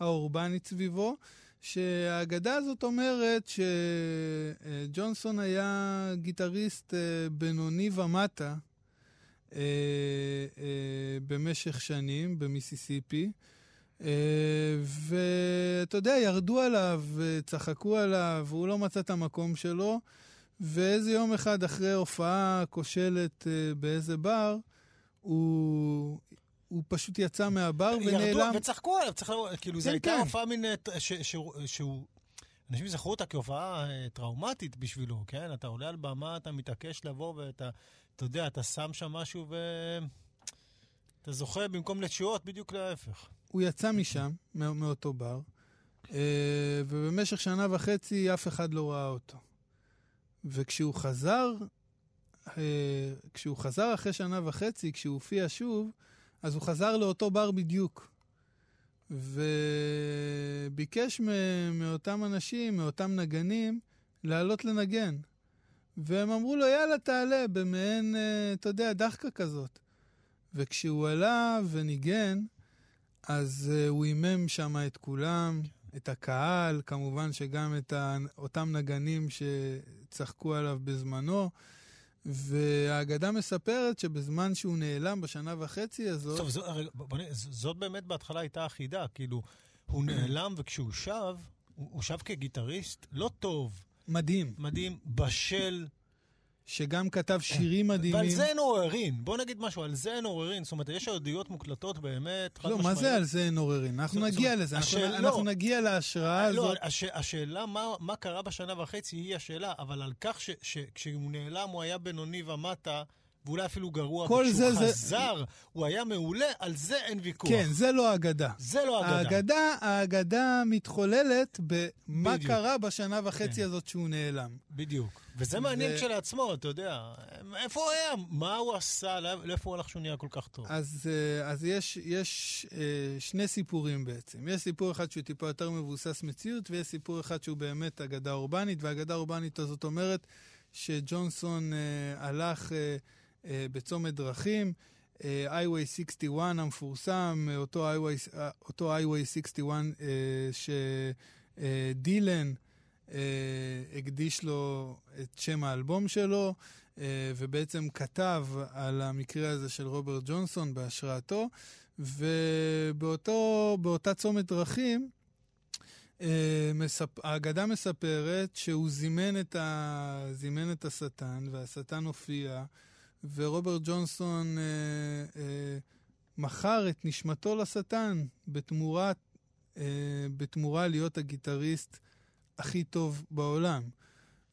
האורבנית סביבו, שהאגדה הזאת אומרת שג'ונסון היה גיטריסט אה, בינוני ומטה אה, אה, במשך שנים במיסיסיפי. ואתה יודע, ירדו עליו, צחקו עליו, והוא לא מצא את המקום שלו. ואיזה יום אחד אחרי הופעה כושלת באיזה בר, הוא, הוא פשוט יצא מהבר ונעלם. ירדו וצחקו עליו, צריך לומר, כאילו, זו כן, הייתה כן. הופעה מין... אה, שהוא... אנשים זכרו אותה כהופעה אה, טראומטית בשבילו, כן? אתה עולה על במה, אתה מתעקש לבוא ואתה, אתה יודע, אתה שם שם משהו ו... אתה זוכה במקום לתשואות, בדיוק להפך. הוא יצא משם, מא- מאותו בר, אה, ובמשך שנה וחצי אף אחד לא ראה אותו. וכשהוא חזר, כשהוא חזר אחרי שנה וחצי, כשהוא הופיע שוב, אז הוא חזר לאותו בר בדיוק. וביקש מאותם אנשים, מאותם נגנים, לעלות לנגן. והם אמרו לו, יאללה, תעלה, במעין, אה, אתה יודע, דחקה כזאת. וכשהוא עלה וניגן, אז uh, הוא הימם שם את כולם, את הקהל, כמובן שגם את אותם נגנים שצחקו עליו בזמנו. והאגדה מספרת שבזמן שהוא נעלם בשנה וחצי הזאת, טוב, זו, רגע, בוא, זאת באמת בהתחלה הייתה אחידה, כאילו, הוא נעלם וכשהוא שב, הוא, הוא שב כגיטריסט לא טוב, מדהים. מדהים, בשל, שגם כתב שירים מדהימים. ועל זה אין עוררין. בוא נגיד משהו, על זה אין עוררין. זאת אומרת, יש עדויות מוקלטות באמת, חד לא. מה זה על זה אין עוררין? אנחנו לא, נגיע לזה, אנחנו- לא. נגיע להשראה לא, הזאת. הש, השאלה מה, קרה בשנה וחצי היא השאלה, אבל על כך שכשהוא נעלם הוא היה בינוני ומטה, ואולי אפילו גרוע, כל וכשהוא זה- זה- חזר הוא היה מעולה, על זה אין ויכוח. כן, זה לא אגדה. זה לא אגדה. האגדה, האגדה מתחוללת במה בדיוק. קרה בשנה וחצי כן. הזאת שהוא נעלם. בדיוק. וזה מעניין כשלעצמו, אתה יודע. איפה הוא היה? מה הוא עשה? לא- לאיפה הוא הלך שהוא נהיה כל כך טוב? אז, אה, אז יש, יש אה, שני סיפורים בעצם. יש סיפור אחד שהוא טיפה יותר מבוסס מציאות, ויש סיפור אחד שהוא באמת אגדה אורבנית, והאגדה האורבנית הזאת אומרת שג'ונסון אה, הלך בצומת דרכים, היווי 61 המפורסם, אותו היווי 61 אה, שדילן הקדיש לו את שם האלבום שלו. אה, ובעצם כתב על המקרה הזה של רוברט ג'ונסון בהשראתו, ובאותה צומת דרכים, אה, מספ... האגדה מספרת שהוא זימן את, ה... זימן את השטן, והשטן הופיע, ורוברט ג'ונסון אה, אה, מכר את נשמתו לשטן בתמורה, אה, בתמורה להיות הגיטריסט הכי טוב בעולם.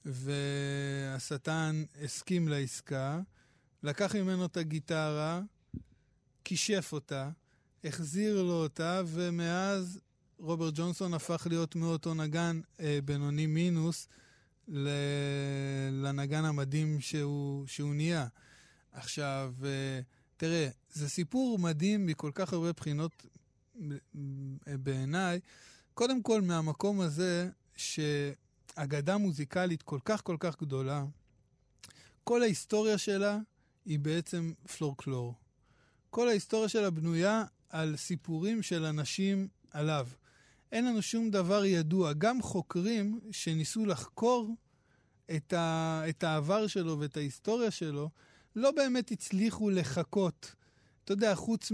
והשטן הסכים לעסקה, לקח ממנו את הגיטרה, כישף אותה, החזיר לו אותה, ומאז רוברט ג'ונסון הפך להיות מאותו נגן אה, בינוני מינוס ל... לנגן המדהים שהוא, שהוא נהיה. עכשיו, אה, תראה, זה סיפור מדהים מכל כך הרבה בחינות בעיניי. קודם כל, מהמקום הזה, ש... אגדה מוזיקלית כל כך כל כך גדולה, כל ההיסטוריה שלה היא בעצם פלורקלור. כל ההיסטוריה שלה בנויה על סיפורים של אנשים עליו. אין לנו שום דבר ידוע. גם חוקרים שניסו לחקור את, ה, את העבר שלו ואת ההיסטוריה שלו, לא באמת הצליחו לחקות. אתה יודע, חוץ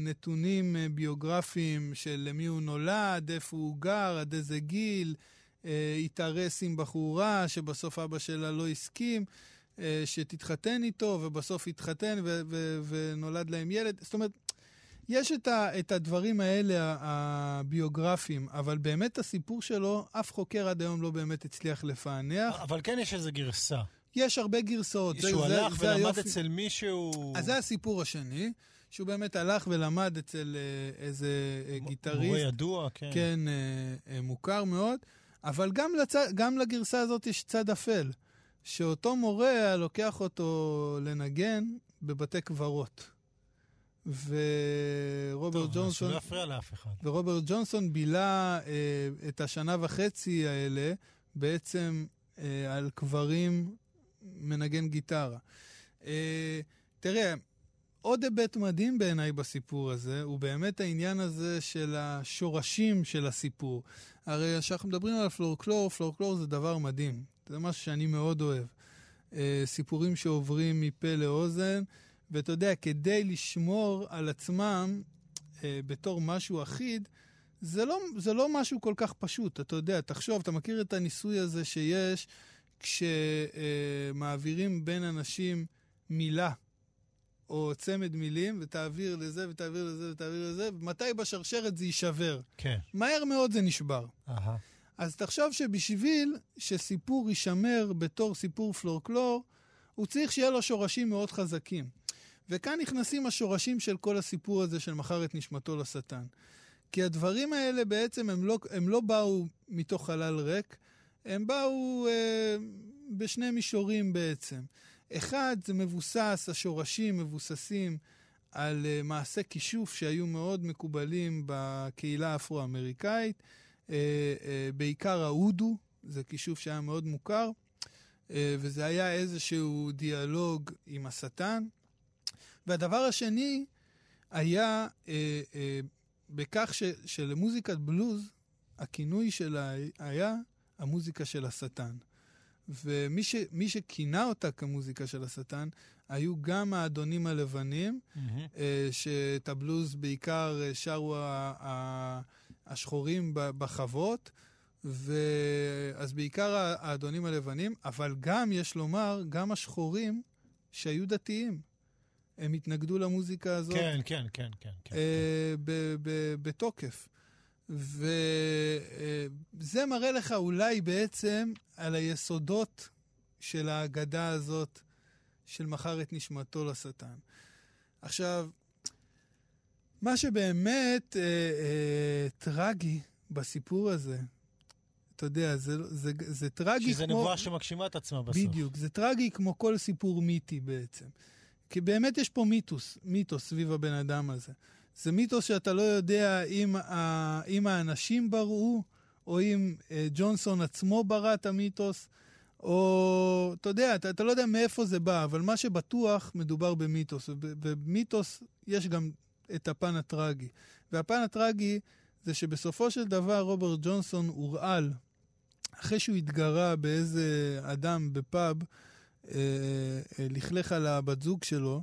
מנתונים ביוגרפיים של למי הוא נולד, איפה הוא גר, עד איזה גיל, התארס עם בחורה שבסוף אבא שלה לא הסכים, שתתחתן איתו, ובסוף התחתן ו- ו- ונולד להם ילד. זאת אומרת, יש את, ה- את הדברים האלה הביוגרפיים, אבל באמת הסיפור שלו, אף חוקר עד היום לא באמת הצליח לפענח. אבל כן יש איזו גרסה. יש הרבה גרסאות. שהוא זה, הלך זה, זה ולמד היופי. אצל מישהו... אז זה הסיפור השני, שהוא באמת הלך ולמד אצל אה, איזה אה, גיטריסט. מורה ידוע, כן. כן, אה, אה, מוכר מאוד. אבל גם, לצ... גם לגרסה הזאת יש צד אפל, שאותו מורה לוקח אותו לנגן בבתי קברות. ורוברט טוב, ג'ונסון... שלא יפריע לאף אחד. ורוברט ג'ונסון בילה אה, את השנה וחצי האלה בעצם אה, על קברים מנגן גיטרה. אה, תראה, עוד היבט מדהים בעיניי בסיפור הזה, הוא באמת העניין הזה של השורשים של הסיפור. הרי כשאנחנו מדברים על פלורקלור, פלורקלור זה דבר מדהים. זה משהו שאני מאוד אוהב. אה, סיפורים שעוברים מפה לאוזן, ואתה יודע, כדי לשמור על עצמם אה, בתור משהו אחיד, זה לא, זה לא משהו כל כך פשוט. אתה יודע, תחשוב, אתה מכיר את הניסוי הזה שיש כשמעבירים בין אנשים מילה. או צמד מילים, ותעביר לזה, ותעביר לזה, ותעביר לזה, ומתי בשרשרת זה יישבר. כן. מהר מאוד זה נשבר. אהה. אז תחשוב שבשביל שסיפור יישמר בתור סיפור פלורקלור, הוא צריך שיהיה לו שורשים מאוד חזקים. וכאן נכנסים השורשים של כל הסיפור הזה של מכר את נשמתו לשטן. כי הדברים האלה בעצם הם לא, הם לא באו מתוך חלל ריק, הם באו אה, בשני מישורים בעצם. אחד, זה מבוסס, השורשים מבוססים על uh, מעשי כישוף שהיו מאוד מקובלים בקהילה האפרו-אמריקאית, uh, uh, בעיקר ההודו, זה כישוף שהיה מאוד מוכר, uh, וזה היה איזשהו דיאלוג עם השטן. והדבר השני היה uh, uh, בכך ש, שלמוזיקת בלוז, הכינוי שלה היה המוזיקה של השטן. ומי ש, שכינה אותה כמוזיקה של השטן, היו גם האדונים הלבנים. אה, שאת הבלוז בעיקר אה, שרו ה- ה- השחורים בחוות, ואז בעיקר האדונים הלבנים, אבל גם, יש לומר, גם השחורים שהיו דתיים. הם התנגדו למוזיקה הזאת. כן, כן, כן, כן. כן, אה, ב- ב- בתוקף. וזה מראה לך אולי בעצם על היסודות של ההגדה הזאת של מכר את נשמתו לשטן. עכשיו, מה שבאמת אה, אה, טרגי בסיפור הזה, אתה יודע, זה, זה, זה טרגי שזה כמו... שזה נבואה שמגשימה את עצמה בסוף. בדיוק, זה טרגי כמו כל סיפור מיתי בעצם. כי באמת יש פה מיתוס, מיתוס סביב הבן אדם הזה. זה מיתוס שאתה לא יודע אם, ה, אם האנשים בראו, או אם אה, ג'ונסון עצמו ברא את המיתוס, או אתה יודע, אתה, אתה לא יודע מאיפה זה בא, אבל מה שבטוח, מדובר במיתוס. ובמיתוס יש גם את הפן הטרגי. והפן הטרגי זה שבסופו של דבר רוברט ג'ונסון הורעל, אחרי שהוא התגרה באיזה אדם בפאב, אה, אה, לכלך על הבת זוג שלו,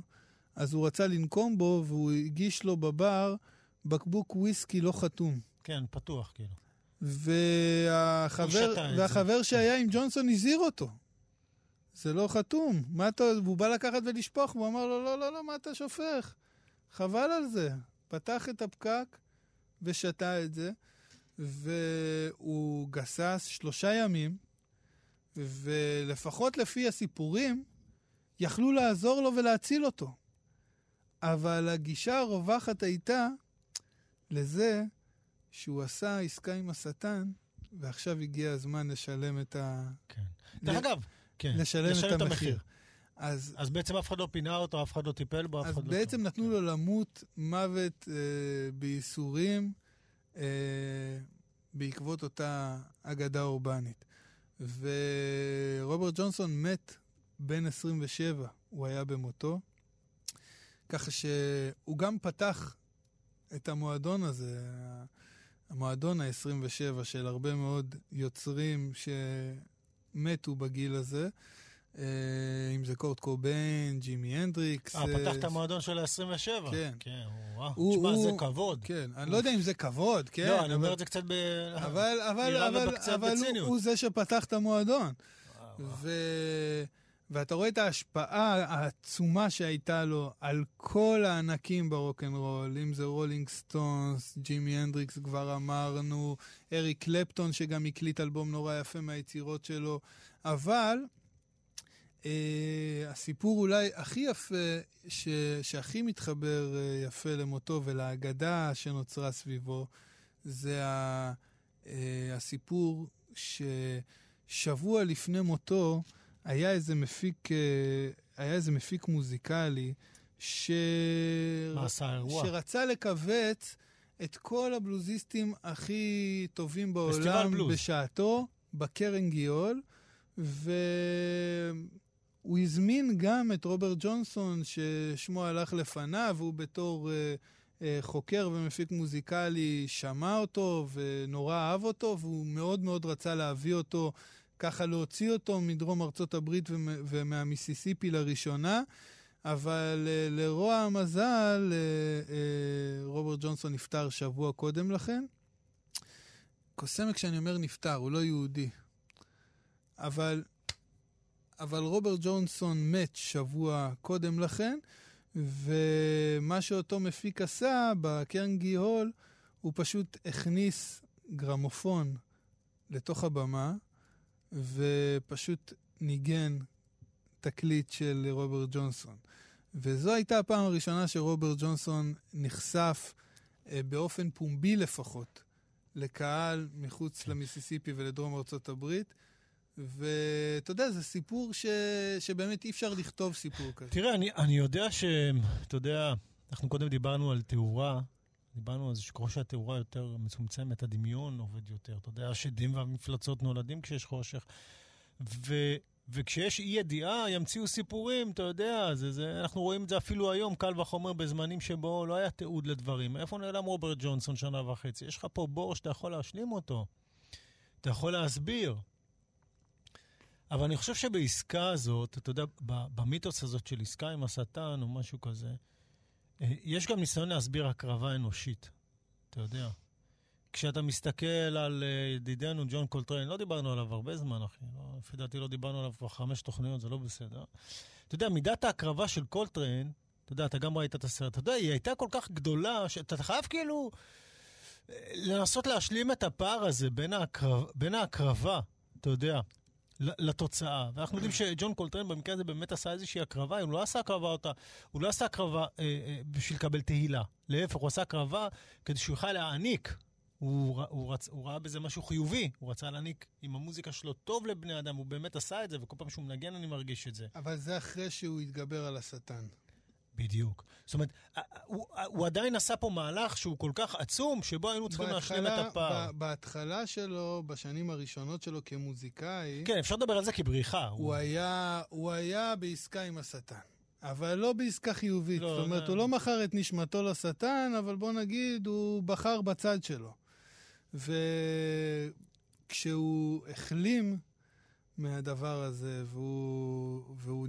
אז הוא רצה לנקום בו, והוא הגיש לו בבר בקבוק וויסקי לא חתום. כן, פתוח, כאילו. והחבר, והחבר שהיה עם ג'ונסון הזהיר אותו. זה לא חתום. מה אתה... והוא בא לקחת ולשפוך, והוא אמר לו, לא, לא, לא, מה אתה שופך? חבל על זה. פתח את הפקק ושתה את זה, והוא גסס שלושה ימים, ולפחות לפי הסיפורים, יכלו לעזור לו ולהציל אותו. אבל הגישה הרווחת הייתה לזה שהוא עשה עסקה עם השטן, ועכשיו הגיע הזמן לשלם את ה... כן. דרך אגב, כן. לשלם, לשלם את, את המחיר. המחיר. אז, אז בעצם אף אחד לא פינה אותו, אף אחד לא טיפל בו, אף אחד לא... אז בעצם נתנו כן. לו למות מוות אה, בייסורים אה, בעקבות אותה אגדה אורבנית. ורוברט ג'ונסון מת בן 27, הוא היה במותו. ככה שהוא גם פתח את המועדון הזה, המועדון ה-27 של הרבה מאוד יוצרים שמתו בגיל הזה. אה, אם זה קורט קוביין, ג'ימי הנדריקס. אה, פתח את המועדון של ה-27? כן. כן, וואו. תשמע, זה כבוד. כן, אני לא יודע אם זה כבוד, כן. לא, אני אומר את זה קצת ב... אבל, אבל, אבל, אבל הוא זה שפתח את המועדון. ואתה רואה את ההשפעה העצומה שהייתה לו על כל הענקים ברוקנרול, אם זה רולינג סטונס, ג'ימי הנדריקס כבר אמרנו, אריק קלפטון שגם הקליט אלבום נורא יפה מהיצירות שלו, אבל אה, הסיפור אולי הכי יפה, ש, שהכי מתחבר אה, יפה למותו ולאגדה שנוצרה סביבו, זה ה, אה, הסיפור ששבוע לפני מותו, היה איזה מפיק, אה, היה איזה מפיק מוזיקלי ש... שרצה לכווץ את כל הבלוזיסטים הכי טובים בעולם בשעתו, בקרן גיול, והוא הזמין גם את רוברט ג'ונסון, ששמו הלך לפניו, הוא בתור uh, uh, חוקר ומפיק מוזיקלי שמע אותו ונורא אהב אותו, והוא מאוד מאוד רצה להביא אותו ככה להוציא אותו מדרום ארצות הברית ומהמיסיסיפי לראשונה, אבל uh, לרוע המזל, uh, uh, רוברט ג'ונסון נפטר שבוע קודם לכן. קוסמק כשאני אומר נפטר, הוא לא יהודי. אבל, אבל רוברט ג'ונסון מת שבוע קודם לכן, ומה שאותו מפיק עשה בקרנגי הול, הוא פשוט הכניס גרמופון לתוך הבמה, ופשוט ניגן תקליט של רוברט ג'ונסון. וזו הייתה הפעם הראשונה שרוברט ג'ונסון נחשף אה, באופן פומבי לפחות לקהל מחוץ למיסיסיפי ולדרום ארצות הברית. ואתה יודע, זה סיפור ש... שבאמת אי אפשר לכתוב סיפור כזה. תראה, אני, אני יודע ש... אתה יודע, אנחנו קודם דיברנו על תאורה, דיברנו על זה שככל שהתאורה יותר מצומצמת, הדמיון עובד יותר. אתה יודע, השדים והמפלצות נולדים כשיש חושך. ו, וכשיש אי ידיעה, ימציאו סיפורים, אתה יודע, זה, זה, אנחנו רואים את זה אפילו היום, קל וחומר, בזמנים שבו לא היה תיעוד לדברים. איפה נעלם רוברט ג'ונסון שנה וחצי? יש לך פה בור שאתה יכול להשלים אותו. אתה יכול להסביר. אבל אני חושב שבעסקה הזאת, אתה יודע, במיתוס הזאת של עסקה עם השטן או משהו כזה, יש גם ניסיון להסביר הקרבה אנושית, אתה יודע. כשאתה מסתכל על אה, ידידנו ג'ון קולטריין, לא דיברנו עליו הרבה זמן, אחי. לא, לפי דעתי לא דיברנו עליו כבר חמש תוכניות, זה לא בסדר. אתה יודע, מידת ההקרבה של קולטריין, אתה יודע, אתה גם ראית את הסרט, אתה יודע, היא הייתה כל כך גדולה, שאתה חייב כאילו אה, לנסות להשלים את הפער הזה בין, ההקרב, בין ההקרבה, אתה יודע, לתוצאה. ואנחנו יודעים שג'ון קולטרן במקרה הזה באמת עשה איזושהי הקרבה, הוא לא עשה הקרבה אותה, הוא לא עשה הקרבה אה, אה, בשביל לקבל תהילה. להפך, הוא עשה הקרבה כדי שהוא יוכל להעניק. הוא, הוא, רצ, הוא ראה בזה משהו חיובי, הוא רצה להעניק עם המוזיקה שלו טוב לבני אדם, הוא באמת עשה את זה, וכל פעם שהוא מנגן אני מרגיש את זה. אבל זה אחרי שהוא התגבר על השטן. בדיוק. זאת אומרת, הוא, הוא עדיין עשה פה מהלך שהוא כל כך עצום, שבו היינו צריכים להשלים את הפער. בהתחלה שלו, בשנים הראשונות שלו כמוזיקאי... כן, אפשר לדבר על זה כבריחה. הוא, הוא... היה, הוא היה בעסקה עם השטן. אבל לא בעסקה חיובית. לא, זאת אומרת, לא. הוא לא מכר את נשמתו לשטן, אבל בוא נגיד, הוא בחר בצד שלו. וכשהוא החלים מהדבר הזה, והוא, והוא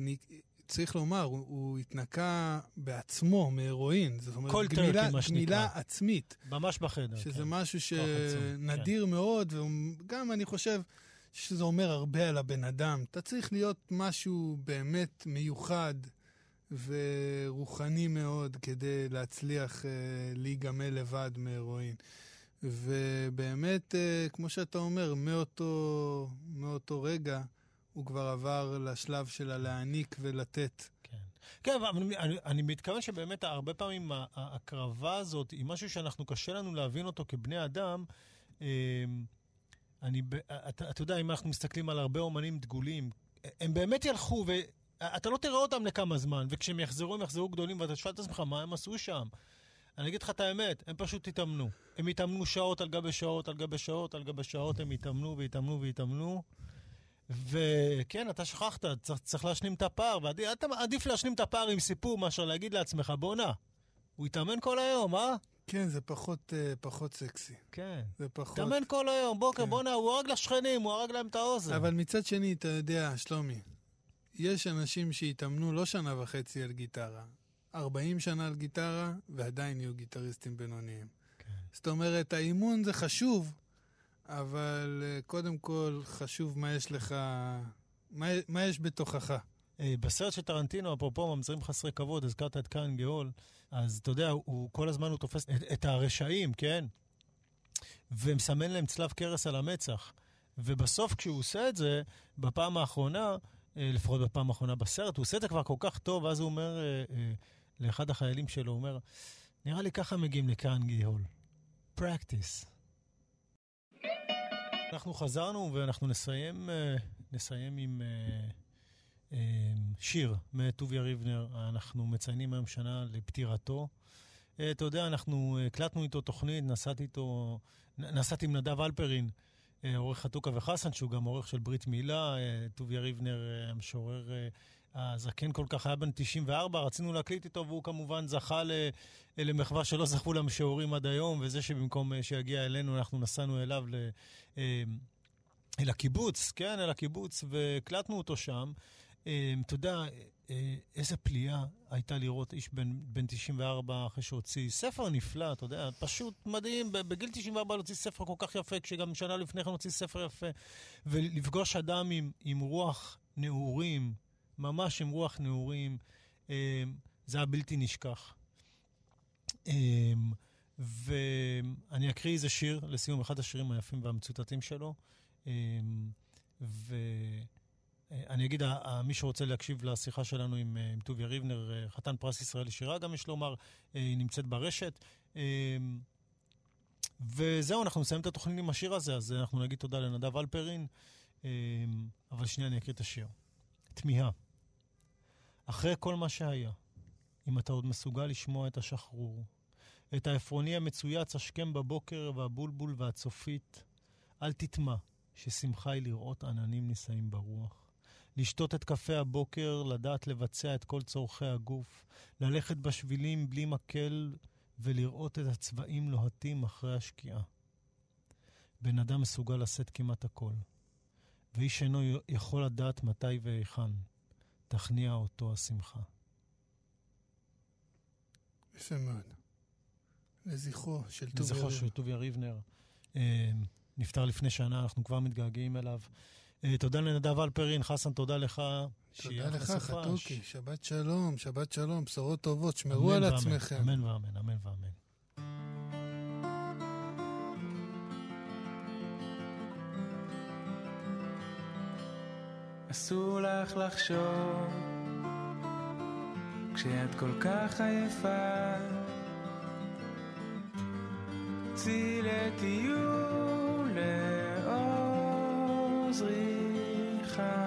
צריך לומר, הוא, הוא התנקה בעצמו מהרואין. זאת אומרת, גמילה, גמילה עצמית. ממש בחדר, שזה כן. משהו שנדיר כן. מאוד, וגם אני חושב שזה אומר הרבה על הבן אדם. אתה צריך להיות משהו באמת מיוחד ורוחני מאוד כדי להצליח uh, להיגמל לבד מהרואין. ובאמת, uh, כמו שאתה אומר, מאותו, מאותו רגע, הוא כבר עבר לשלב של הלהעניק ולתת. כן, כן אבל אני, אני, אני מתכוון שבאמת הרבה פעמים ההקרבה הזאת היא משהו שאנחנו קשה לנו להבין אותו כבני אדם. אמ, אני, אתה, אתה יודע, אם אנחנו מסתכלים על הרבה אומנים דגולים, הם באמת ילכו, ואתה לא תראה אותם לכמה זמן, וכשהם יחזרו, הם יחזרו גדולים, ואתה שואל את עצמך, מה הם עשו שם? אני אגיד לך את האמת, הם פשוט התאמנו. הם התאמנו שעות על גבי שעות על גבי שעות על גבי שעות, הם התאמנו והתאמנו והתאמנו. וכן, אתה שכחת, צריך, צריך להשלים את הפער, ועדיף להשלים את הפער עם סיפור מאשר להגיד לעצמך, בואנה, הוא התאמן כל היום, אה? כן, זה פחות, uh, פחות סקסי. כן. זה פחות... התאמן כל היום, בוקר, כן. בואנה, הוא הרג לשכנים, הוא הרג להם את האוזן. אבל מצד שני, אתה יודע, שלומי, יש אנשים שהתאמנו לא שנה וחצי על גיטרה, 40 שנה על גיטרה, ועדיין יהיו גיטריסטים בינוניים. כן. זאת אומרת, האימון זה חשוב, אבל אה, קודם כל חשוב מה יש לך, מה, מה יש בתוכך. אה, בסרט של טרנטינו, אפרופו ממזרים חסרי כבוד, הזכרת את קאן גאול, אז אתה יודע, הוא כל הזמן הוא תופס את, את הרשעים, כן? ומסמן להם צלב קרס על המצח. ובסוף כשהוא עושה את זה, בפעם האחרונה, אה, לפחות בפעם האחרונה בסרט, הוא עושה את זה כבר כל כך טוב, ואז הוא אומר לאחד החיילים שלו, הוא אומר, נראה לי ככה מגיעים לקאן גאול. practice. אנחנו חזרנו ואנחנו נסיים, אה, נסיים עם אה, אה, שיר מטוביה ריבנר. אנחנו מציינים היום שנה לפטירתו. אתה יודע, אנחנו הקלטנו איתו תוכנית, נסעתי איתו, נסעתי עם נדב אלפרין, עורך חתוקה וחסן, שהוא גם עורך של ברית מילה. טוביה ריבנר, המשורר הזקן כל כך, היה בן 94, רצינו להקליט איתו, והוא כמובן זכה למחווה שלא זכו למשוררים עד היום, וזה שבמקום אה, שיגיע אלינו, אנחנו נסענו אליו ל... אה, אל הקיבוץ, כן, אל הקיבוץ, והקלטנו אותו שם. אה, אתה יודע, איזה פליאה הייתה לראות איש בן, בן 94 אחרי שהוציא ספר נפלא, אתה יודע, פשוט מדהים, בגיל 94 להוציא ספר כל כך יפה, כשגם שנה לפני כן הוציא ספר יפה, ולפגוש אדם עם, עם רוח נעורים, ממש עם רוח נעורים, זה היה בלתי נשכח. אמ, ואני אקריא איזה שיר לסיום, אחד השירים היפים והמצוטטים שלו. אמ, ואני אגיד, מי שרוצה להקשיב לשיחה שלנו עם, עם טוביה ריבנר, אה, חתן פרס ישראל לשירה, גם יש לומר, אה, היא נמצאת ברשת. אמ, וזהו, אנחנו נסיים את התוכנית עם השיר הזה, אז אנחנו נגיד תודה לנדב אלפרין. אבל שנייה, אני אקריא את השיר. תמיהה. אחרי כל מה שהיה, אם אתה עוד מסוגל לשמוע את השחרור, את העפרוני המצויץ השכם בבוקר והבולבול והצופית, אל תטמע, ששמחה היא לראות עננים נישאים ברוח. לשתות את קפה הבוקר, לדעת לבצע את כל צורכי הגוף, ללכת בשבילים בלי מקל ולראות את הצבעים לוהטים אחרי השקיעה. בן אדם מסוגל לשאת כמעט הכל, ואיש אינו יכול לדעת מתי והיכן. תכניע אותו השמחה. יפה מאוד. לזכרו של טוביה לזכרו של טוביה ריבנר. נפטר לפני שנה, אנחנו כבר מתגעגעים אליו. תודה לנדב אלפרין, חסן, תודה לך. תודה לך, חתוקי, שבת שלום, שבת שלום, בשורות טובות, שמרו על עצמכם. אמן ואמן, אמן ואמן. אסור לך לחשוב. כשאת כל כך עייפה צאי לטיול לאור זריחה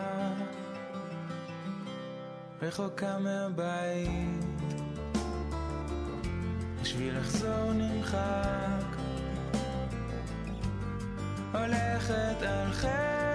רחוקה מהבית בשביל לחזור נמחק. הולכת על חבל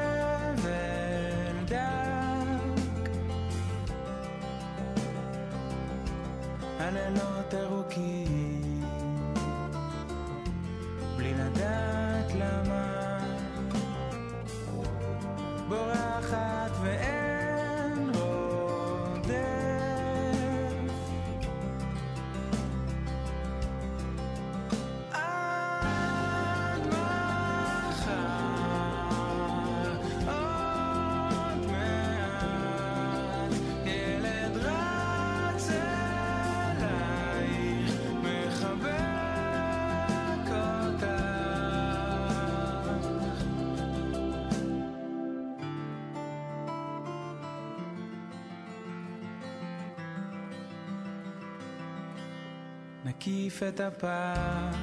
נקיף את הפארק.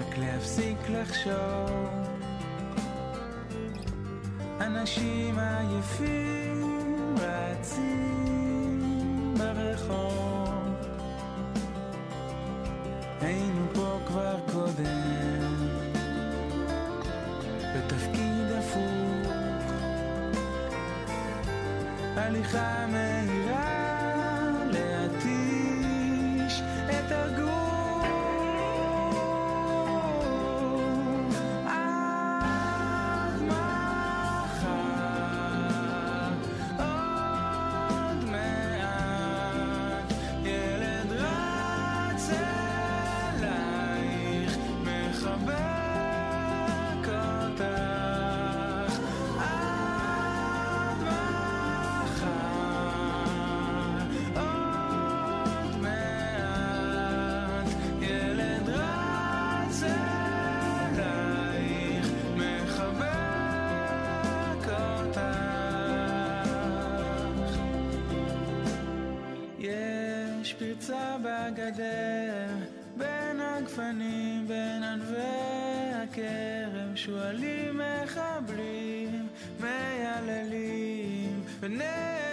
רק להפסיק לחשוב. אנשים עייפים רצים ברחוב פרצה בגדר בין הגפנים בין ענבי הכרם שועלים מחבלים מייללים ונר